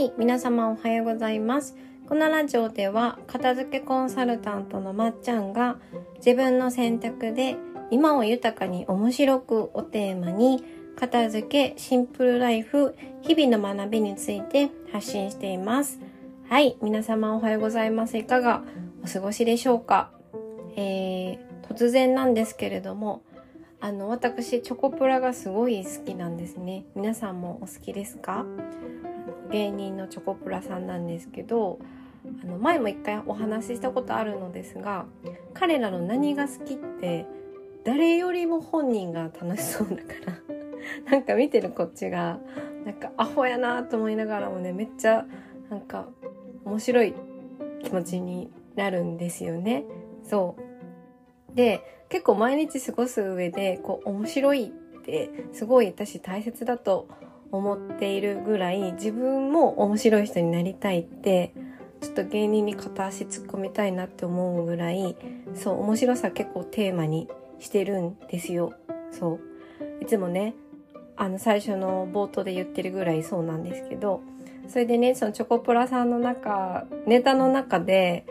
はい、皆様おはようございます。このラジオでは、片付けコンサルタントのまっちゃんが、自分の選択で今を豊かに面白くをテーマに、片付け、シンプルライフ、日々の学びについて発信しています。はい、皆様おはようございます。いかがお過ごしでしょうか？えー、突然なんですけれども、あの、私、チョコプラがすごい好きなんですね。皆さんもお好きですか？芸人のチョコプラさんなんですけど、あの、前も一回お話ししたことあるのですが、彼らの何が好きって、誰よりも本人が楽しそうだから、なんか見てるこっちが、なんかアホやなと思いながらもね、めっちゃ、なんか、面白い気持ちになるんですよね。そう。で、結構毎日過ごす上で、こう、面白いって、すごい私大切だと思思っているぐらい、自分も面白い人になりたいって、ちょっと芸人に片足突っ込みたいなって思うぐらい、そう、面白さ結構テーマにしてるんですよ。そう。いつもね、あの、最初の冒頭で言ってるぐらいそうなんですけど、それでね、そのチョコプラさんの中、ネタの中で、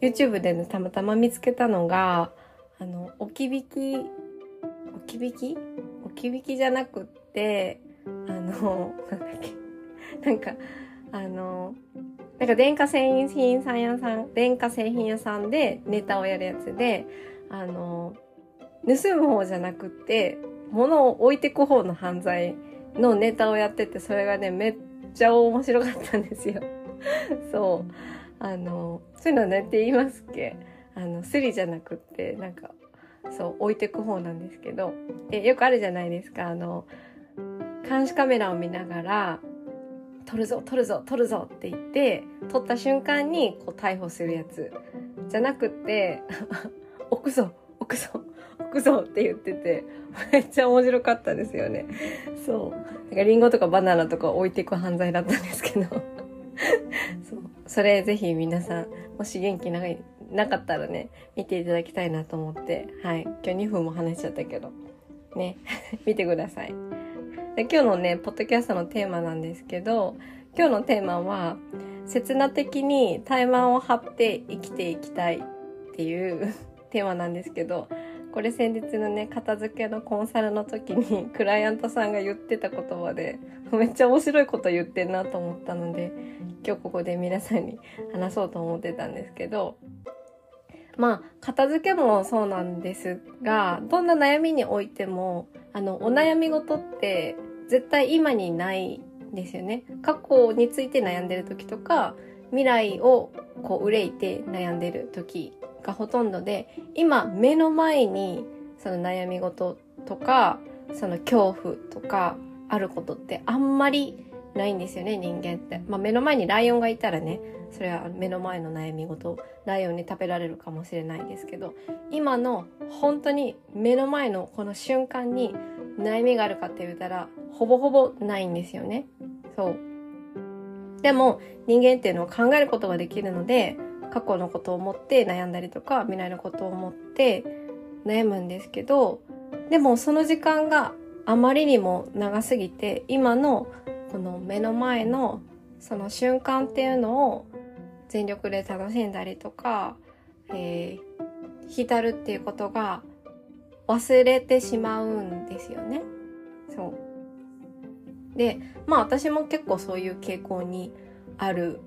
YouTube でね、たまたま見つけたのが、あの、置き引き、置き引き？置き引きじゃなくって、あの、なんだっけ、なんか、あの、なんか電化製品さん屋さん、電化製品屋さんでネタをやるやつで、あの、盗む方じゃなくって、物を置いてく方の犯罪のネタをやってて、それがね、めっちゃ面白かったんですよ。そう。あの、そういうのねって言いますっけあの、スリじゃなくって、なんか、そう、置いてく方なんですけど、え、よくあるじゃないですか、あの、監視カメラを見ながら、撮るぞ、撮るぞ、撮るぞって言って、撮った瞬間に、こう、逮捕するやつ。じゃなくって、置くぞ、置くぞ、置くぞって言ってて、めっちゃ面白かったですよね。そう。なんかリンゴとかバナナとか置いていく犯罪だったんですけど。そう。それぜひ皆さん、もし元気ななかったらね、見ていただきたいなと思って、はい。今日2分も話しちゃったけど、ね、見てください。で今日のね、ポッドキャストのテーマなんですけど、今日のテーマは、刹那的に怠慢を張って生きていきたいっていう テーマなんですけど、これ先日のね、片付けのコンサルの時に クライアントさんが言ってた言葉で、めっちゃ面白いこと言ってんなと思ったので、今日ここで皆さんに 話そうと思ってたんですけど、まあ、片付けもそうなんですが、どんな悩みにおいても、あの、お悩み事って絶対今にないですよね。過去について悩んでる時とか、未来をこう憂いて悩んでる時がほとんどで、今目の前にその悩み事とか、その恐怖とかあることってあんまりないんですよね、人間って。まあ目の前にライオンがいたらね、それは目の前の悩み事ライオンに食べられるかもしれないですけど、今の本当に目の前のこの瞬間に悩みがあるかって言ったら、ほぼほぼないんですよね。そう。でも人間っていうのは考えることができるので、過去のことを思って悩んだりとか、未来のことを思って悩むんですけど、でもその時間があまりにも長すぎて、今のこの目の前のその瞬間っていうのを全力で楽しんだりとか、えー、浸るっていうことが忘れてしまうんですよね。そう。で、まあ私も結構そういう傾向にある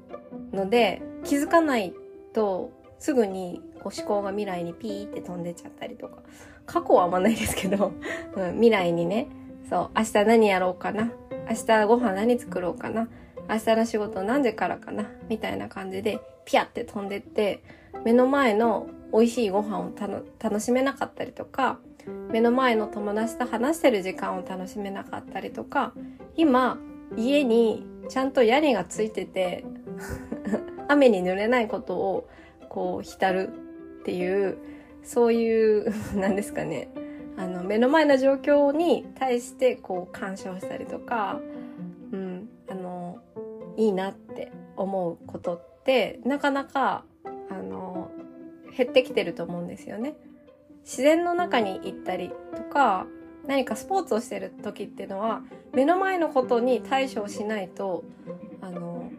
ので、気づかないとすぐにこう思考が未来にピーって飛んでっちゃったりとか、過去はあんまないですけど、うん、未来にね、そう、明日何やろうかな、明日ご飯何作ろうかな、明日の仕事何時からかな、みたいな感じでピャって飛んでって、目の前の美味しいご飯を楽しめなかったりとか、目の前の友達と話してる時間を楽しめなかったりとか、今、家にちゃんと屋根がついてて、雨に濡れないことをこう浸るっていう、そういう、なんですかね。あの、目の前の状況に対してこう干渉したりとか、うん、あの、いいなって思うことって、なかなか、減ってきてると思うんですよね。自然の中に行ったりとか、何かスポーツをしてる時っていうのは、目の前のことに対処しないと、あの、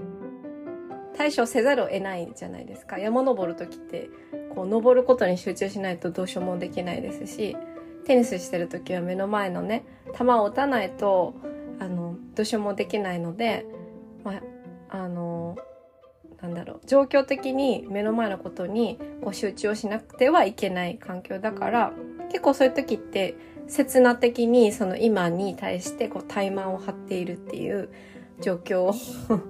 対処せざるを得ないじゃないですか。山登る時って、こう登ることに集中しないとどうしようもできないですし、テニスしてる時は目の前のね、球を打たないと、あの、どうしようもできないので、まあ、あの、なんだろう、状況的に目の前のことにこう集中をしなくてはいけない環境だから、結構そういう時って、刹那的にその今に対してこう怠慢を張っているっていう状況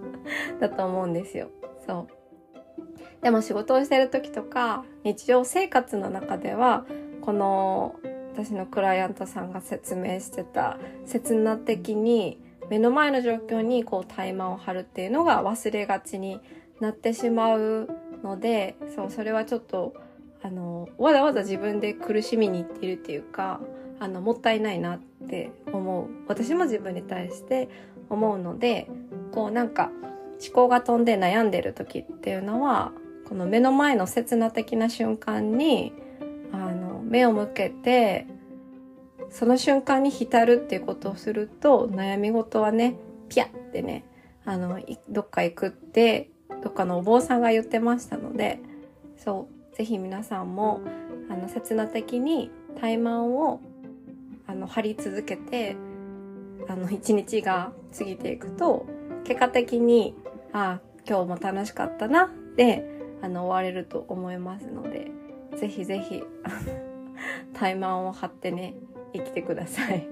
だと思うんですよ。そう。でも仕事をしてる時とか、日常生活の中では、この私のクライアントさんが説明してた刹那的に目の前の状況にこう怠慢を張るっていうのが忘れがちになってしまうのでそうそれはちょっとあのわざわざ自分で苦しみにいっているっていうかあのもったいないなって思う。私も自分に対して思うのでこうなんか思考が飛んで悩んでる時っていうのはこの目の前の刹那的な瞬間にあの目を向けてその瞬間に浸るっていうことをすると悩み事はねピャってねあのどっか行くってどっかのお坊さんが言ってましたのでそうぜひ皆さんもあの刹那的に怠慢をあの張り続けてあの一日が過ぎていくと結果的にああ今日も楽しかったなであの終われると思いますのでぜひぜひ 怠慢を張ってね生きてください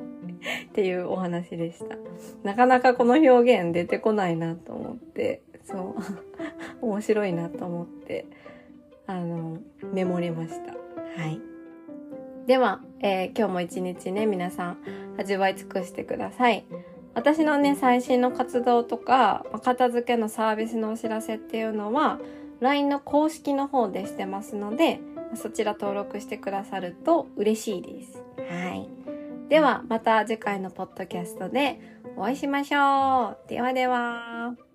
っていうお話でした。なかなかこの表現出てこないなと思って、そう、面白いなと思って、あの、メモりました。はい。では、えー、今日も一日ね、皆さん味わい尽くしてください。私のね、最新の活動とか、片付けのサービスのお知らせっていうのは、LINE の公式の方でしてますので、そちら登録してくださると嬉しいです。はい。では、また次回のポッドキャストでお会いしましょう。ではでは。